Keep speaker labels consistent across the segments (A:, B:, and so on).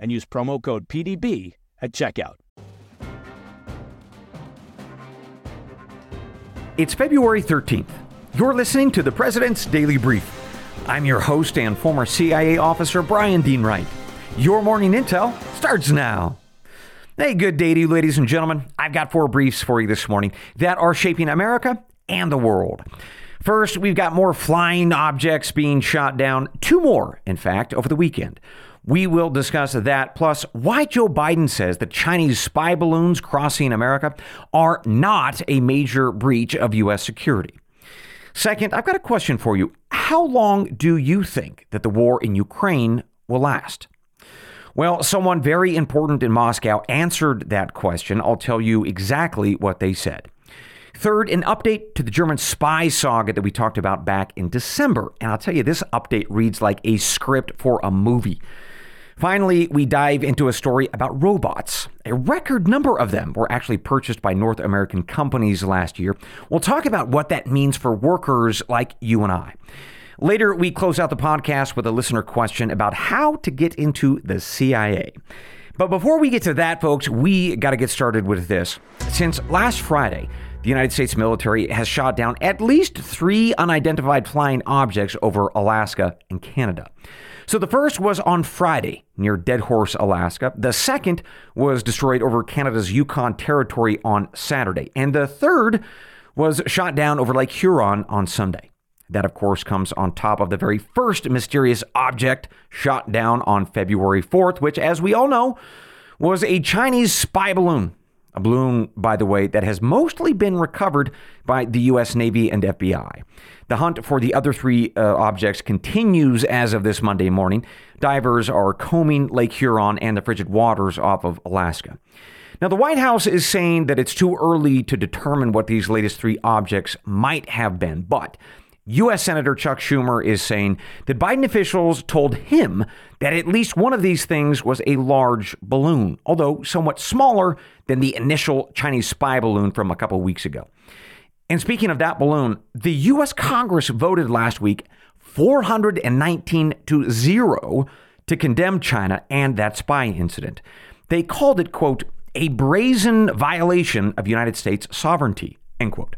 A: and use promo code PDB at checkout.
B: It's February 13th. You're listening to the President's Daily Brief. I'm your host and former CIA officer, Brian Dean Wright. Your morning intel starts now. Hey, good day to you, ladies and gentlemen. I've got four briefs for you this morning that are shaping America and the world. First, we've got more flying objects being shot down, two more, in fact, over the weekend. We will discuss that, plus why Joe Biden says that Chinese spy balloons crossing America are not a major breach of U.S. security. Second, I've got a question for you. How long do you think that the war in Ukraine will last? Well, someone very important in Moscow answered that question. I'll tell you exactly what they said. Third, an update to the German spy saga that we talked about back in December. And I'll tell you, this update reads like a script for a movie. Finally, we dive into a story about robots. A record number of them were actually purchased by North American companies last year. We'll talk about what that means for workers like you and I. Later, we close out the podcast with a listener question about how to get into the CIA. But before we get to that, folks, we got to get started with this. Since last Friday, the United States military has shot down at least three unidentified flying objects over Alaska and Canada. So the first was on Friday near Deadhorse, Alaska. The second was destroyed over Canada's Yukon territory on Saturday. And the third was shot down over Lake Huron on Sunday. That, of course, comes on top of the very first mysterious object shot down on February 4th, which, as we all know, was a Chinese spy balloon. A balloon, by the way, that has mostly been recovered by the U.S. Navy and FBI. The hunt for the other three uh, objects continues as of this Monday morning. Divers are combing Lake Huron and the frigid waters off of Alaska. Now, the White House is saying that it's too early to determine what these latest three objects might have been, but U.S. Senator Chuck Schumer is saying that Biden officials told him that at least one of these things was a large balloon, although somewhat smaller than the initial Chinese spy balloon from a couple weeks ago. And speaking of that balloon, the U.S. Congress voted last week 419 to 0 to condemn China and that spy incident. They called it, quote, a brazen violation of United States sovereignty, end quote.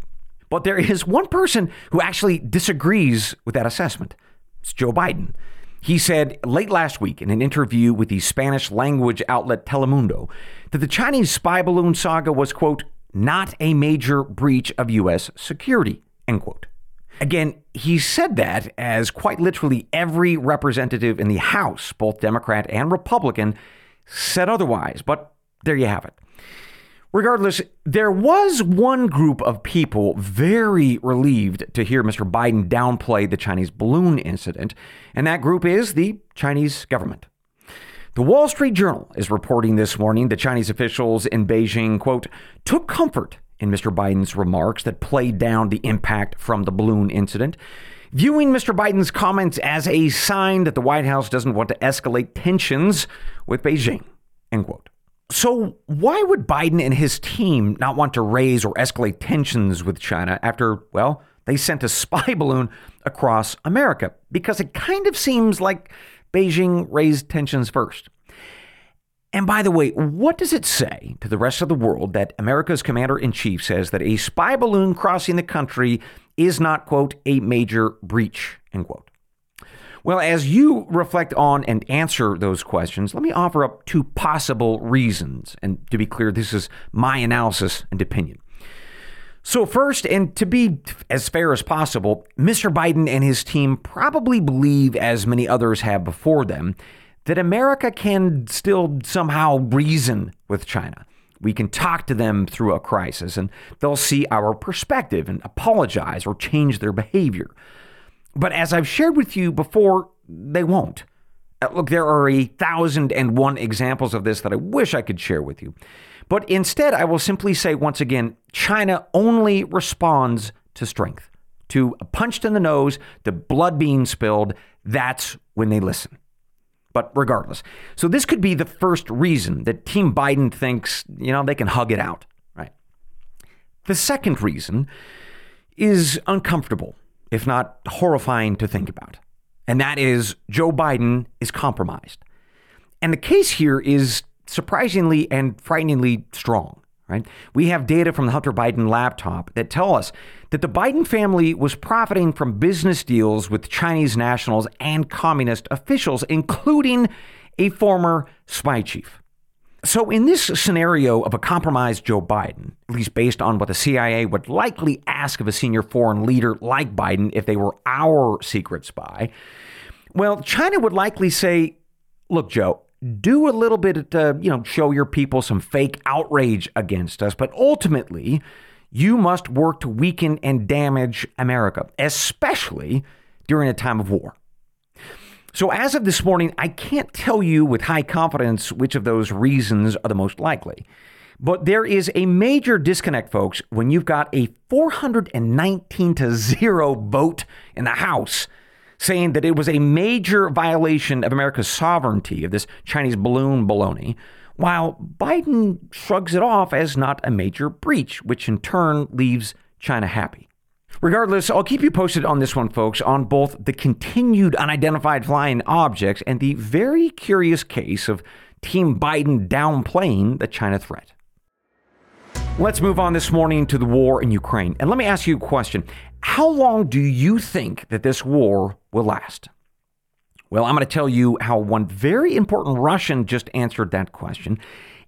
B: But there is one person who actually disagrees with that assessment. It's Joe Biden. He said late last week in an interview with the Spanish language outlet Telemundo that the Chinese spy balloon saga was, quote, not a major breach of U.S. security, end quote. Again, he said that as quite literally every representative in the House, both Democrat and Republican, said otherwise. But there you have it. Regardless, there was one group of people very relieved to hear Mr. Biden downplay the Chinese balloon incident, and that group is the Chinese government. The Wall Street Journal is reporting this morning that Chinese officials in Beijing, quote, took comfort in Mr. Biden's remarks that played down the impact from the balloon incident, viewing Mr. Biden's comments as a sign that the White House doesn't want to escalate tensions with Beijing, end quote. So, why would Biden and his team not want to raise or escalate tensions with China after, well, they sent a spy balloon across America? Because it kind of seems like Beijing raised tensions first. And by the way, what does it say to the rest of the world that America's commander in chief says that a spy balloon crossing the country is not, quote, a major breach, end quote? Well, as you reflect on and answer those questions, let me offer up two possible reasons. And to be clear, this is my analysis and opinion. So, first, and to be as fair as possible, Mr. Biden and his team probably believe, as many others have before them, that America can still somehow reason with China. We can talk to them through a crisis and they'll see our perspective and apologize or change their behavior. But as I've shared with you before, they won't. Uh, look, there are a thousand and one examples of this that I wish I could share with you. But instead, I will simply say once again China only responds to strength, to a punch in the nose, to blood being spilled. That's when they listen. But regardless, so this could be the first reason that Team Biden thinks, you know, they can hug it out, right? The second reason is uncomfortable, if not horrifying to think about. And that is Joe Biden is compromised. And the case here is surprisingly and frighteningly strong right? We have data from the Hunter Biden laptop that tell us that the Biden family was profiting from business deals with Chinese nationals and communist officials, including a former spy chief. So, in this scenario of a compromised Joe Biden, at least based on what the CIA would likely ask of a senior foreign leader like Biden if they were our secret spy, well, China would likely say, Look, Joe, do a little bit to, uh, you know, show your people some fake outrage against us, but ultimately, you must work to weaken and damage America, especially during a time of war. So, as of this morning, I can't tell you with high confidence which of those reasons are the most likely. But there is a major disconnect, folks, when you've got a 419 to 0 vote in the House saying that it was a major violation of America's sovereignty of this Chinese balloon baloney, while Biden shrugs it off as not a major breach, which in turn leaves China happy. Regardless, I'll keep you posted on this one, folks, on both the continued unidentified flying objects and the very curious case of Team Biden downplaying the China threat. Let's move on this morning to the war in Ukraine. And let me ask you a question. How long do you think that this war will last? Well, I'm going to tell you how one very important Russian just answered that question,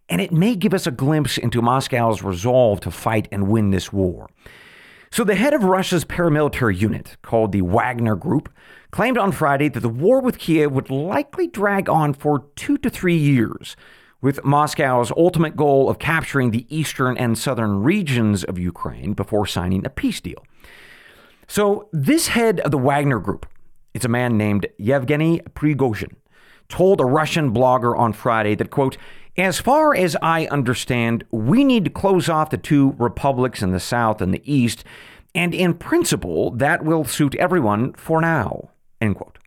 B: and it may give us a glimpse into Moscow's resolve to fight and win this war. So, the head of Russia's paramilitary unit, called the Wagner Group, claimed on Friday that the war with Kiev would likely drag on for two to three years, with Moscow's ultimate goal of capturing the eastern and southern regions of Ukraine before signing a peace deal. So, this head of the Wagner Group, it's a man named Yevgeny Prigozhin, told a Russian blogger on Friday that, quote, as far as I understand, we need to close off the two republics in the south and the east, and in principle, that will suit everyone for now, end quote.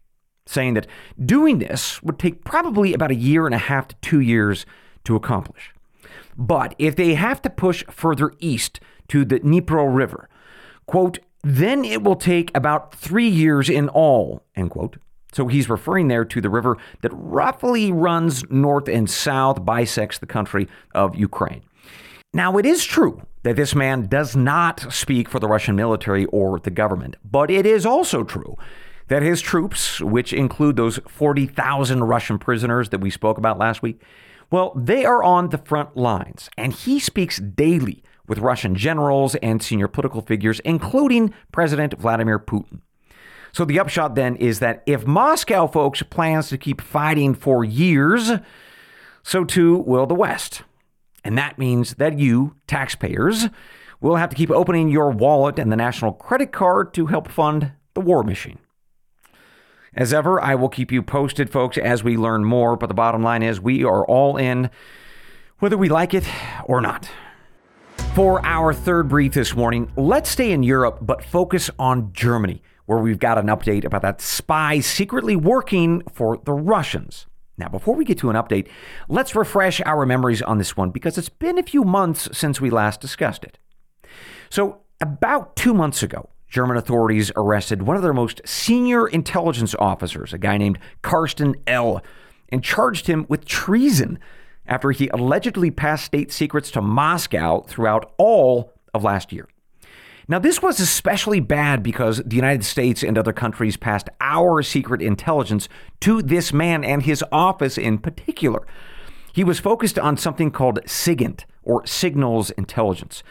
B: Saying that doing this would take probably about a year and a half to two years to accomplish. But if they have to push further east to the Dnipro River, quote, then it will take about three years in all, end quote. So he's referring there to the river that roughly runs north and south, bisects the country of Ukraine. Now, it is true that this man does not speak for the Russian military or the government, but it is also true that his troops, which include those 40,000 Russian prisoners that we spoke about last week, well, they are on the front lines, and he speaks daily with Russian generals and senior political figures, including President Vladimir Putin. So the upshot then is that if Moscow, folks, plans to keep fighting for years, so too will the West. And that means that you, taxpayers, will have to keep opening your wallet and the national credit card to help fund the war machine. As ever, I will keep you posted, folks, as we learn more. But the bottom line is we are all in, whether we like it or not. For our third brief this morning, let's stay in Europe, but focus on Germany, where we've got an update about that spy secretly working for the Russians. Now, before we get to an update, let's refresh our memories on this one because it's been a few months since we last discussed it. So, about two months ago, German authorities arrested one of their most senior intelligence officers, a guy named Carsten L., and charged him with treason after he allegedly passed state secrets to Moscow throughout all of last year. Now, this was especially bad because the United States and other countries passed our secret intelligence to this man and his office in particular. He was focused on something called SIGINT, or Signals Intelligence.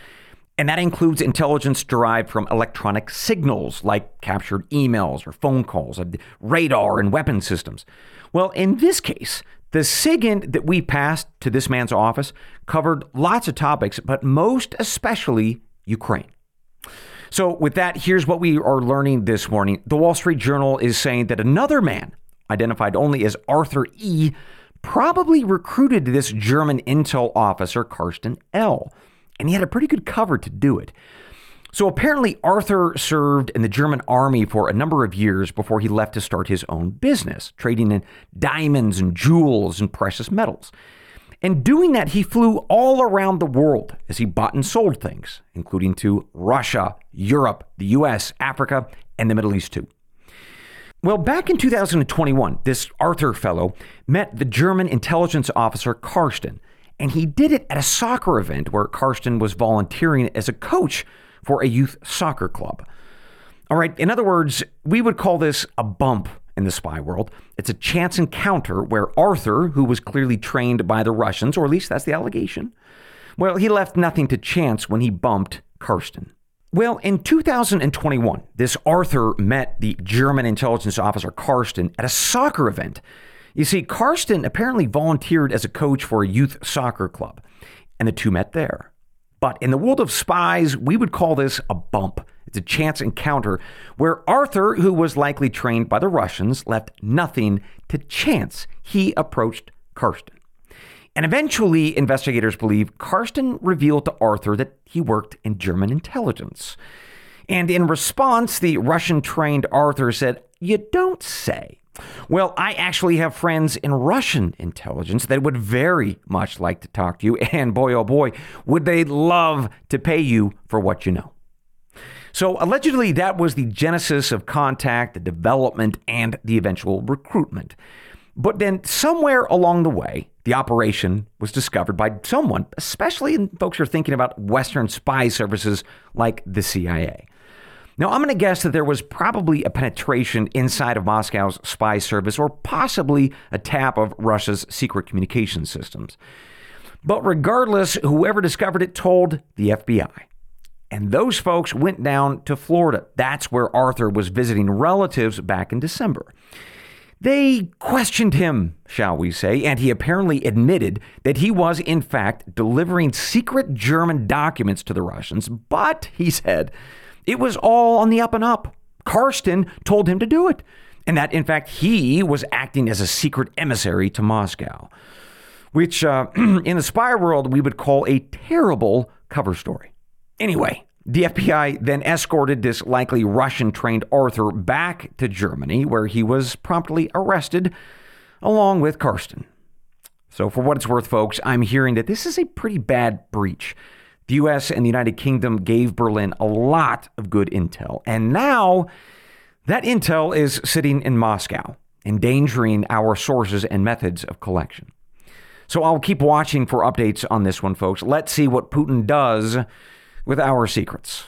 B: And that includes intelligence derived from electronic signals like captured emails or phone calls, radar and weapon systems. Well, in this case, the SIGINT that we passed to this man's office covered lots of topics, but most especially Ukraine. So, with that, here's what we are learning this morning. The Wall Street Journal is saying that another man, identified only as Arthur E., probably recruited this German intel officer, Carsten L., and he had a pretty good cover to do it. So apparently, Arthur served in the German army for a number of years before he left to start his own business, trading in diamonds and jewels and precious metals. And doing that, he flew all around the world as he bought and sold things, including to Russia, Europe, the US, Africa, and the Middle East too. Well, back in 2021, this Arthur fellow met the German intelligence officer Carsten, and he did it at a soccer event where Carsten was volunteering as a coach for a youth soccer club. All right, in other words, we would call this a bump in the spy world. It's a chance encounter where Arthur, who was clearly trained by the Russians, or at least that's the allegation, well, he left nothing to chance when he bumped Carsten. Well, in 2021, this Arthur met the German intelligence officer Carsten at a soccer event. You see, Carsten apparently volunteered as a coach for a youth soccer club, and the two met there. But in the world of spies, we would call this a bump. A chance encounter where Arthur, who was likely trained by the Russians, left nothing to chance. He approached Carsten. And eventually, investigators believe Carsten revealed to Arthur that he worked in German intelligence. And in response, the Russian trained Arthur said, You don't say. Well, I actually have friends in Russian intelligence that would very much like to talk to you, and boy, oh boy, would they love to pay you for what you know. So, allegedly, that was the genesis of contact, the development, and the eventual recruitment. But then, somewhere along the way, the operation was discovered by someone, especially folks who are thinking about Western spy services like the CIA. Now, I'm going to guess that there was probably a penetration inside of Moscow's spy service or possibly a tap of Russia's secret communication systems. But regardless, whoever discovered it told the FBI. And those folks went down to Florida. That's where Arthur was visiting relatives back in December. They questioned him, shall we say, and he apparently admitted that he was, in fact, delivering secret German documents to the Russians. But, he said, it was all on the up and up. Carsten told him to do it, and that, in fact, he was acting as a secret emissary to Moscow, which uh, in the spy world we would call a terrible cover story. Anyway, the FBI then escorted this likely Russian trained Arthur back to Germany, where he was promptly arrested along with Carsten. So, for what it's worth, folks, I'm hearing that this is a pretty bad breach. The US and the United Kingdom gave Berlin a lot of good intel, and now that intel is sitting in Moscow, endangering our sources and methods of collection. So, I'll keep watching for updates on this one, folks. Let's see what Putin does with our secrets.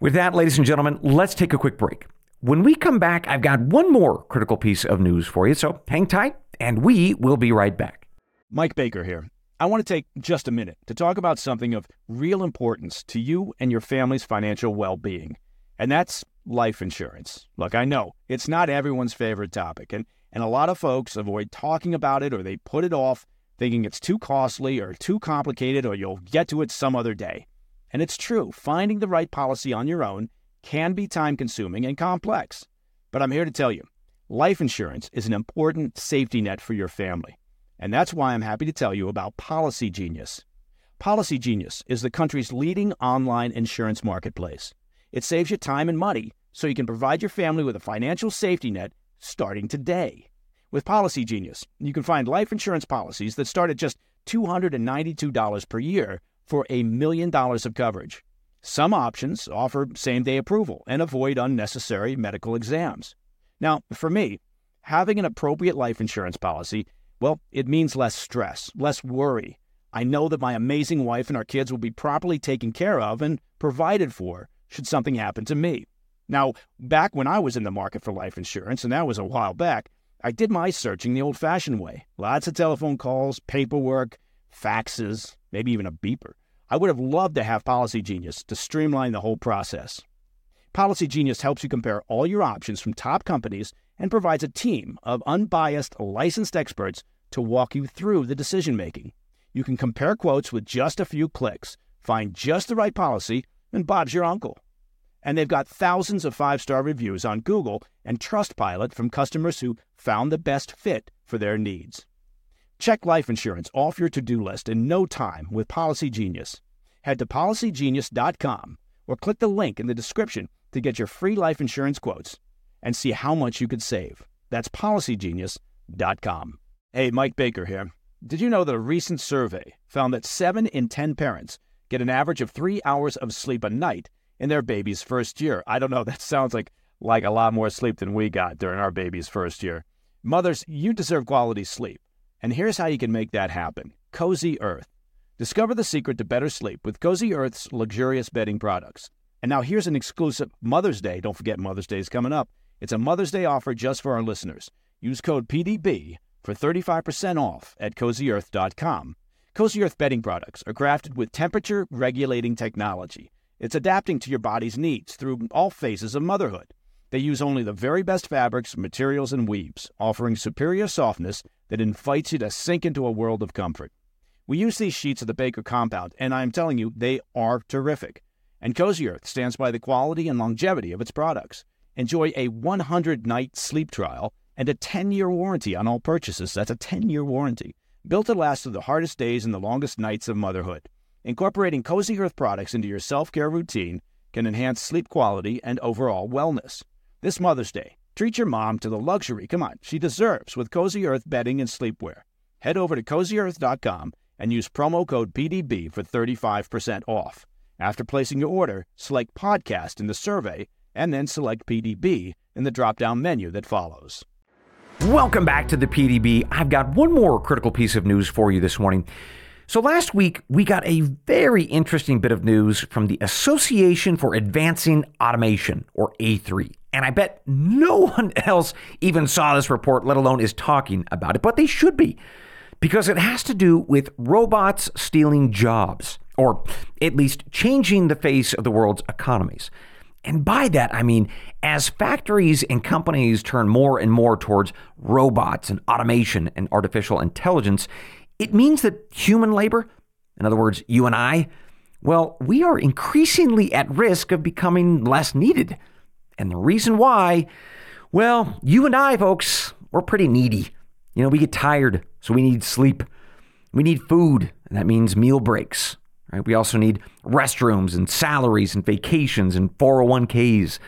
B: With that, ladies and gentlemen, let's take a quick break. When we come back, I've got one more critical piece of news for you, so hang tight, and we will be right back.
A: Mike Baker here. I want to take just a minute to talk about something of real importance to you and your family's financial well being, and that's life insurance. Look, I know it's not everyone's favorite topic, and, and a lot of folks avoid talking about it or they put it off thinking it's too costly or too complicated or you'll get to it some other day. And it's true, finding the right policy on your own can be time consuming and complex. But I'm here to tell you life insurance is an important safety net for your family. And that's why I'm happy to tell you about Policy Genius. Policy Genius is the country's leading online insurance marketplace. It saves you time and money so you can provide your family with a financial safety net starting today. With Policy Genius, you can find life insurance policies that start at just $292 per year for a million dollars of coverage. Some options offer same day approval and avoid unnecessary medical exams. Now, for me, having an appropriate life insurance policy, well, it means less stress, less worry, I know that my amazing wife and our kids will be properly taken care of and provided for should something happen to me. Now, back when I was in the market for life insurance, and that was a while back, I did my searching the old fashioned way. Lots of telephone calls, paperwork, faxes, maybe even a beeper. I would have loved to have Policy Genius to streamline the whole process. Policy Genius helps you compare all your options from top companies and provides a team of unbiased, licensed experts to walk you through the decision making. You can compare quotes with just a few clicks, find just the right policy, and Bob's your uncle. And they've got thousands of five star reviews on Google and Trustpilot from customers who found the best fit for their needs. Check life insurance off your to do list in no time with Policy Genius. Head to policygenius.com or click the link in the description to get your free life insurance quotes and see how much you could save. That's policygenius.com. Hey, Mike Baker here. Did you know that a recent survey found that 7 in 10 parents get an average of 3 hours of sleep a night in their baby's first year? I don't know, that sounds like like a lot more sleep than we got during our baby's first year. Mothers, you deserve quality sleep. And here's how you can make that happen. Cozy Earth. Discover the secret to better sleep with Cozy Earth's luxurious bedding products. And now here's an exclusive Mother's Day. Don't forget Mother's Day is coming up. It's a Mother's Day offer just for our listeners. Use code PDB for 35% off at cozyearth.com. Cozy Earth bedding products are crafted with temperature regulating technology. It's adapting to your body's needs through all phases of motherhood. They use only the very best fabrics, materials, and weaves, offering superior softness that invites you to sink into a world of comfort. We use these sheets of the Baker compound, and I'm telling you, they are terrific. And Cozy Earth stands by the quality and longevity of its products. Enjoy a 100 night sleep trial and a 10 year warranty on all purchases. That's a 10 year warranty. Built to last through the hardest days and the longest nights of motherhood. Incorporating Cozy Earth products into your self care routine can enhance sleep quality and overall wellness. This Mother's Day, treat your mom to the luxury, come on, she deserves with Cozy Earth bedding and sleepwear. Head over to cozyearth.com and use promo code PDB for 35% off. After placing your order, select podcast in the survey and then select PDB in the drop down menu that follows.
B: Welcome back to the PDB. I've got one more critical piece of news for you this morning. So, last week, we got a very interesting bit of news from the Association for Advancing Automation, or A3. And I bet no one else even saw this report, let alone is talking about it, but they should be, because it has to do with robots stealing jobs, or at least changing the face of the world's economies. And by that, I mean, as factories and companies turn more and more towards robots and automation and artificial intelligence, it means that human labor, in other words, you and I, well, we are increasingly at risk of becoming less needed. And the reason why, well, you and I, folks, we're pretty needy. You know, we get tired, so we need sleep. We need food, and that means meal breaks. Right? We also need restrooms and salaries and vacations and 401ks.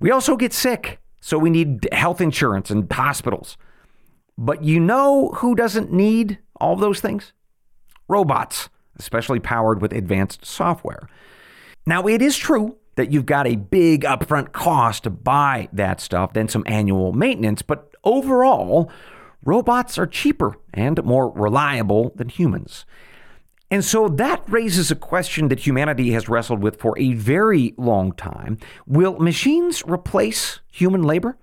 B: We also get sick, so we need health insurance and hospitals. But you know who doesn't need all those things? Robots, especially powered with advanced software. Now, it is true that you've got a big upfront cost to buy that stuff, then some annual maintenance, but overall, robots are cheaper and more reliable than humans. And so that raises a question that humanity has wrestled with for a very long time. Will machines replace human labor?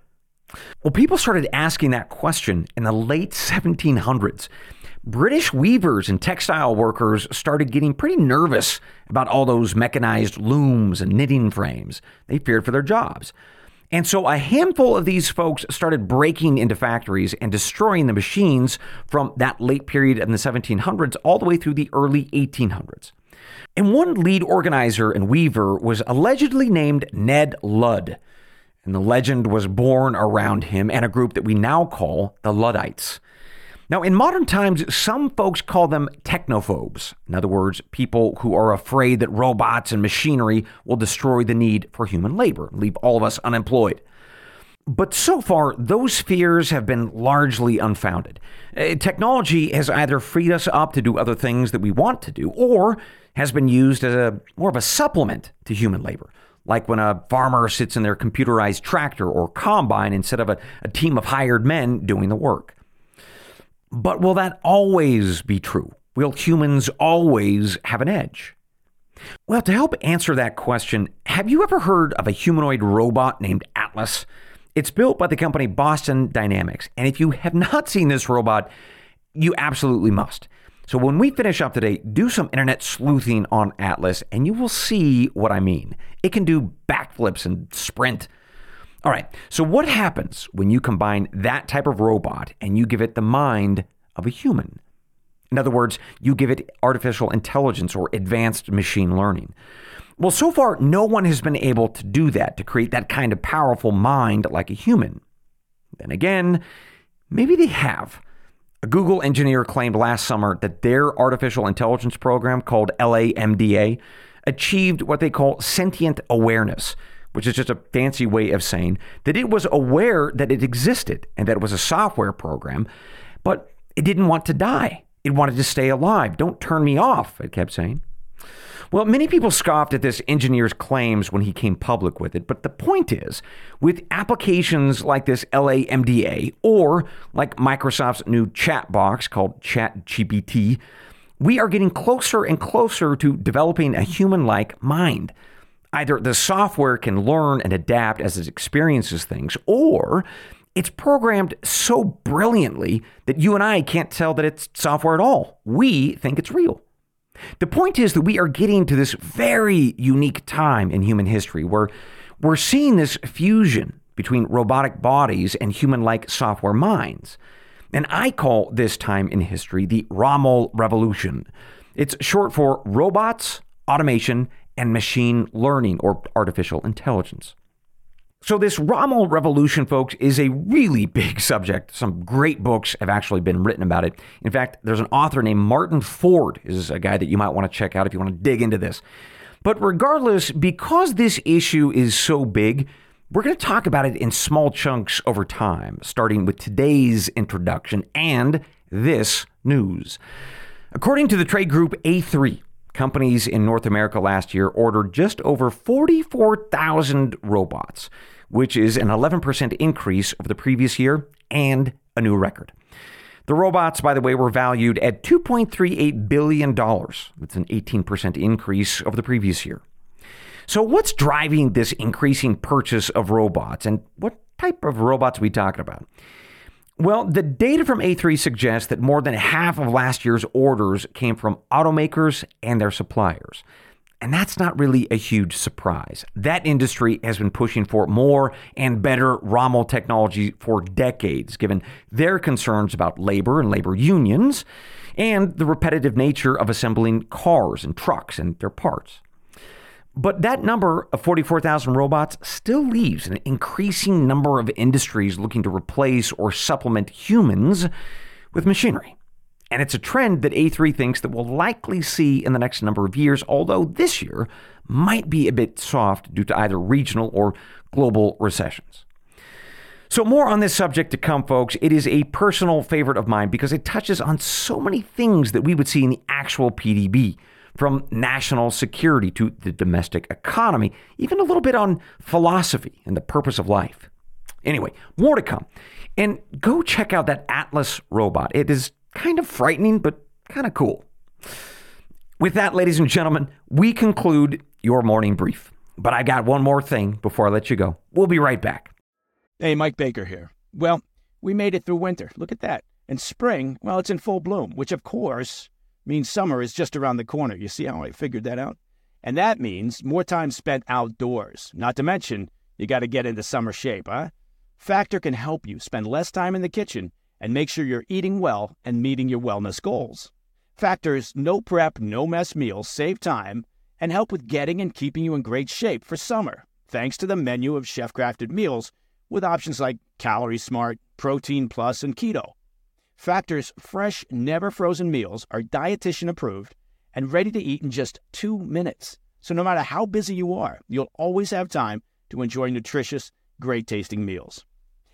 B: Well, people started asking that question in the late 1700s. British weavers and textile workers started getting pretty nervous about all those mechanized looms and knitting frames. They feared for their jobs. And so a handful of these folks started breaking into factories and destroying the machines from that late period in the 1700s all the way through the early 1800s. And one lead organizer and weaver was allegedly named Ned Ludd. And the legend was born around him and a group that we now call the Luddites. Now, in modern times, some folks call them technophobes. In other words, people who are afraid that robots and machinery will destroy the need for human labor, leave all of us unemployed. But so far, those fears have been largely unfounded. Uh, technology has either freed us up to do other things that we want to do, or has been used as a more of a supplement to human labor like when a farmer sits in their computerized tractor or combine instead of a, a, team of hired men doing the work. But will that always be true? Will humans always have an edge? Well, to help answer that question, have you ever heard of a humanoid robot named Atlas? It's built by the company Boston Dynamics. And if you have not seen this robot, you absolutely must. So when we finish up today, do some internet sleuthing on Atlas and you will see what I mean. It can do backflips and sprint. All right, so what happens when you combine that type of robot and you give it the mind of a human? In other words, you give it artificial intelligence or advanced machine learning. Well, so far, no one has been able to do that, to create that kind of powerful mind like a human. Then again, maybe they have. A Google engineer claimed last summer that their artificial intelligence program called LAMDA achieved what they call sentient awareness, which is just a fancy way of saying that it was aware that it existed and that it was a software program, but it didn't want to die. It wanted to stay alive. Don't turn me off, it kept saying. Well, many people scoffed at this engineer's claims when he came public with it, but the point is, with applications like this LAMDA or like Microsoft's new chat box called ChatGPT, we are getting closer and closer to developing a human like mind. Either the software can learn and adapt as it experiences things, or it's programmed so brilliantly that you and I can't tell that it's software at all. We think it's real. The point is that we are getting to this very unique time in human history where we're seeing this fusion between robotic bodies and human like software minds. And I call this time in history the ROML Revolution. It's short for robots, automation, and machine learning or artificial intelligence. So, this ROML revolution, folks, is a really big subject. Some great books have actually been written about it. In fact, there's an author named Martin Ford, is a guy that you might want to check out if you want to dig into this. But regardless, because this issue is so big, we're going to talk about it in small chunks over time, starting with today's introduction and this news. According to the trade group A3, companies in North America last year ordered just over 44,000 robots, which is an 11% increase over the previous year and a new record. The robots, by the way, were valued at $2.38 billion. That's an 18% increase over the previous year. So, what's driving this increasing purchase of robots, and what type of robots are we talking about? Well, the data from A3 suggests that more than half of last year's orders came from automakers and their suppliers. And that's not really a huge surprise. That industry has been pushing for more and better ROML technology for decades, given their concerns about labor and labor unions and the repetitive nature of assembling cars and trucks and their parts. But that number of 44,000 robots still leaves an increasing number of industries looking to replace or supplement humans with machinery. And it's a trend that A3 thinks that we'll likely see in the next number of years, although this year might be a bit soft due to either regional or global recessions. So, more on this subject to come, folks. It is a personal favorite of mine because it touches on so many things that we would see in the actual PDB from national security to the domestic economy, even a little bit on philosophy and the purpose of life. Anyway, more to come. And go check out that Atlas robot. It is kind of frightening, but kind of cool. With that, ladies and gentlemen, we conclude your morning brief. But I got one more thing before I let you go. We'll be right back.
A: Hey, Mike Baker here. Well, we made it through winter. Look at that. And spring, well, it's in full bloom, which of course means summer is just around the corner. You see how I figured that out? And that means more time spent outdoors. Not to mention, you got to get into summer shape, huh? Factor can help you spend less time in the kitchen and make sure you're eating well and meeting your wellness goals. Factor's no prep, no mess meals save time and help with getting and keeping you in great shape for summer, thanks to the menu of chef crafted meals with options like Calorie Smart, Protein Plus, and Keto. Factor's fresh, never frozen meals are dietitian approved and ready to eat in just two minutes. So no matter how busy you are, you'll always have time to enjoy nutritious, great tasting meals.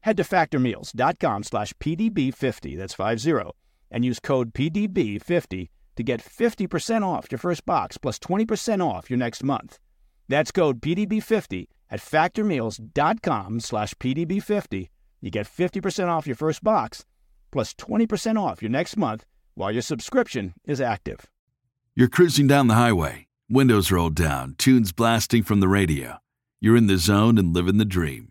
A: Head to factormeals.com slash PDB50, that's 50, and use code PDB50 to get 50% off your first box plus 20% off your next month. That's code PDB50 at factormeals.com slash PDB50. You get 50% off your first box plus 20% off your next month while your subscription is active.
C: You're cruising down the highway, windows rolled down, tunes blasting from the radio. You're in the zone and living the dream.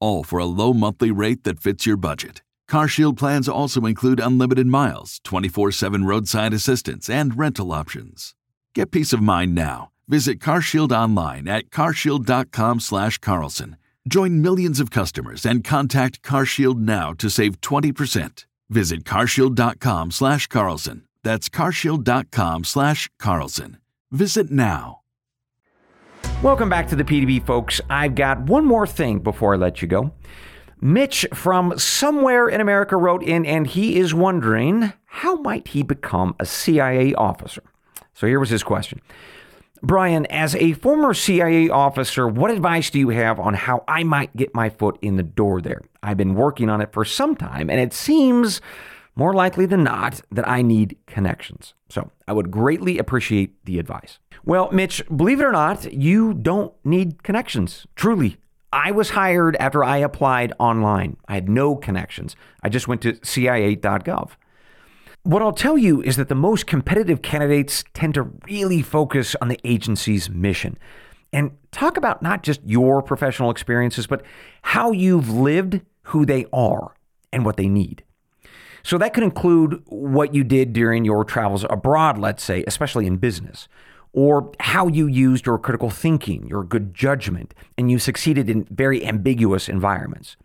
C: all for a low monthly rate that fits your budget. CarShield plans also include unlimited miles, 24 7 roadside assistance, and rental options. Get peace of mind now. Visit CarShield online at carshield.com/slash Carlson Join millions of customers and contact CarShield now to save 20%. Visit carshield.com slash Carlson. That's carshield.com slash Carlson. Visit now.
B: Welcome back to the PDB, folks. I've got one more thing before I let you go. Mitch from somewhere in America wrote in, and he is wondering how might he become a CIA officer? So here was his question. Brian, as a former CIA officer, what advice do you have on how I might get my foot in the door there? I've been working on it for some time, and it seems more likely than not that I need connections. So I would greatly appreciate the advice. Well, Mitch, believe it or not, you don't need connections. Truly. I was hired after I applied online. I had no connections. I just went to CIA.gov. What I'll tell you is that the most competitive candidates tend to really focus on the agency's mission and talk about not just your professional experiences, but how you've lived, who they are, and what they need. So that could include what you did during your travels abroad, let's say, especially in business, or how you used your critical thinking, your good judgment, and you succeeded in very ambiguous environments.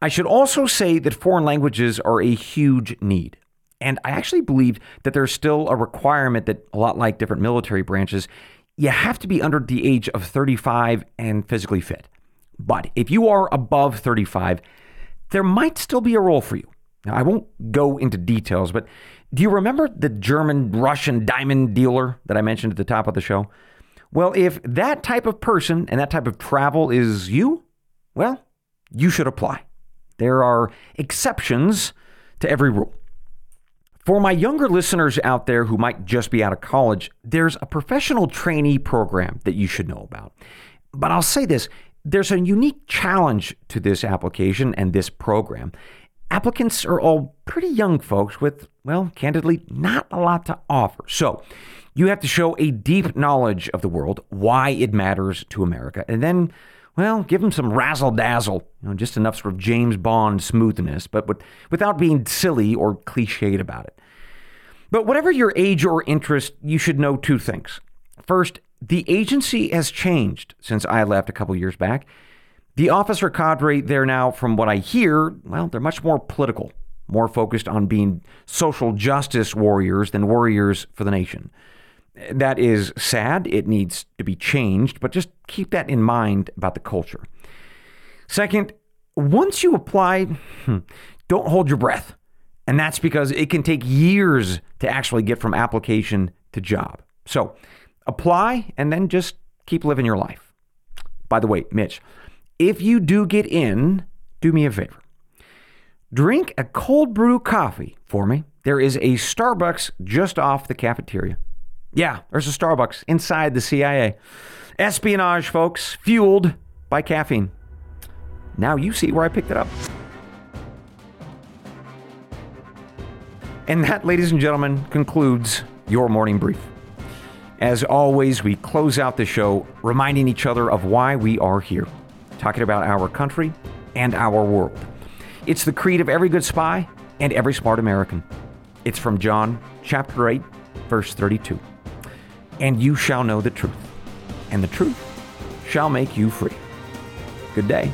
B: I should also say that foreign languages are a huge need. And I actually believe that there's still a requirement that, a lot like different military branches, you have to be under the age of 35 and physically fit. But if you are above 35, there might still be a role for you. Now, I won't go into details, but do you remember the German Russian diamond dealer that I mentioned at the top of the show? Well, if that type of person and that type of travel is you, well, you should apply. There are exceptions to every rule. For my younger listeners out there who might just be out of college, there's a professional trainee program that you should know about. But I'll say this there's a unique challenge to this application and this program. Applicants are all pretty young folks with, well, candidly, not a lot to offer. So you have to show a deep knowledge of the world, why it matters to America, and then well, give them some razzle dazzle, you know, just enough sort of James Bond smoothness, but with, without being silly or cliched about it. But whatever your age or interest, you should know two things. First, the agency has changed since I left a couple years back. The officer cadre there now, from what I hear, well, they're much more political, more focused on being social justice warriors than warriors for the nation. That is sad. It needs to be changed, but just keep that in mind about the culture. Second, once you apply, hmm, don't hold your breath. And that's because it can take years to actually get from application to job. So apply and then just keep living your life. By the way, Mitch, if you do get in, do me a favor. Drink a cold brew coffee for me. There is a Starbucks just off the cafeteria. Yeah, there's a Starbucks inside the CIA. Espionage, folks, fueled by caffeine. Now you see where I picked it up. And that, ladies and gentlemen, concludes your morning brief. As always, we close out the show reminding each other of why we are here, talking about our country and our world. It's the creed of every good spy and every smart American. It's from John chapter 8, verse 32. And you shall know the truth, and the truth shall make you free. Good day.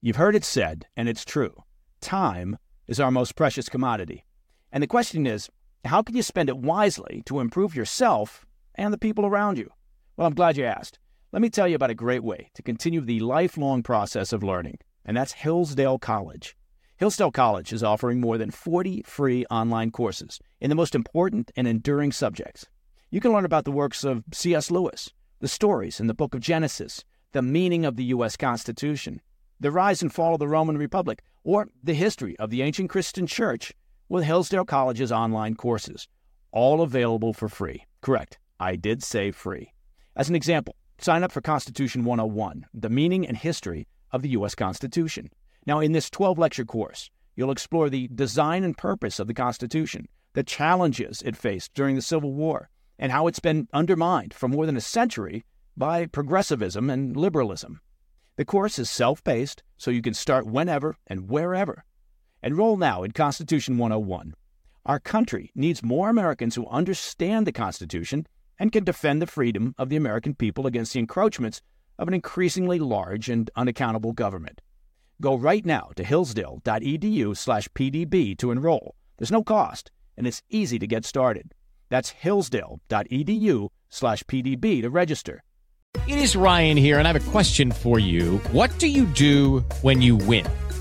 A: You've heard it said, and it's true time is our most precious commodity. And the question is, how can you spend it wisely to improve yourself and the people around you? Well, I'm glad you asked. Let me tell you about a great way to continue the lifelong process of learning, and that's Hillsdale College. Hillsdale College is offering more than 40 free online courses in the most important and enduring subjects. You can learn about the works of C.S. Lewis, the stories in the book of Genesis, the meaning of the U.S. Constitution, the rise and fall of the Roman Republic, or the history of the ancient Christian church with Hillsdale College's online courses, all available for free. Correct, I did say free. As an example, sign up for Constitution 101, the meaning and history of the U.S. Constitution. Now, in this 12 lecture course, you'll explore the design and purpose of the Constitution, the challenges it faced during the Civil War, and how it's been undermined for more than a century by progressivism and liberalism. The course is self paced, so you can start whenever and wherever. Enroll now in Constitution 101. Our country needs more Americans who understand the Constitution and can defend the freedom of the American people against the encroachments of an increasingly large and unaccountable government. Go right now to hillsdale.edu/pdb to enroll. There's no cost, and it's easy to get started. That's hillsdale.edu/pdb to register.
D: It is Ryan here, and I have a question for you. What do you do when you win?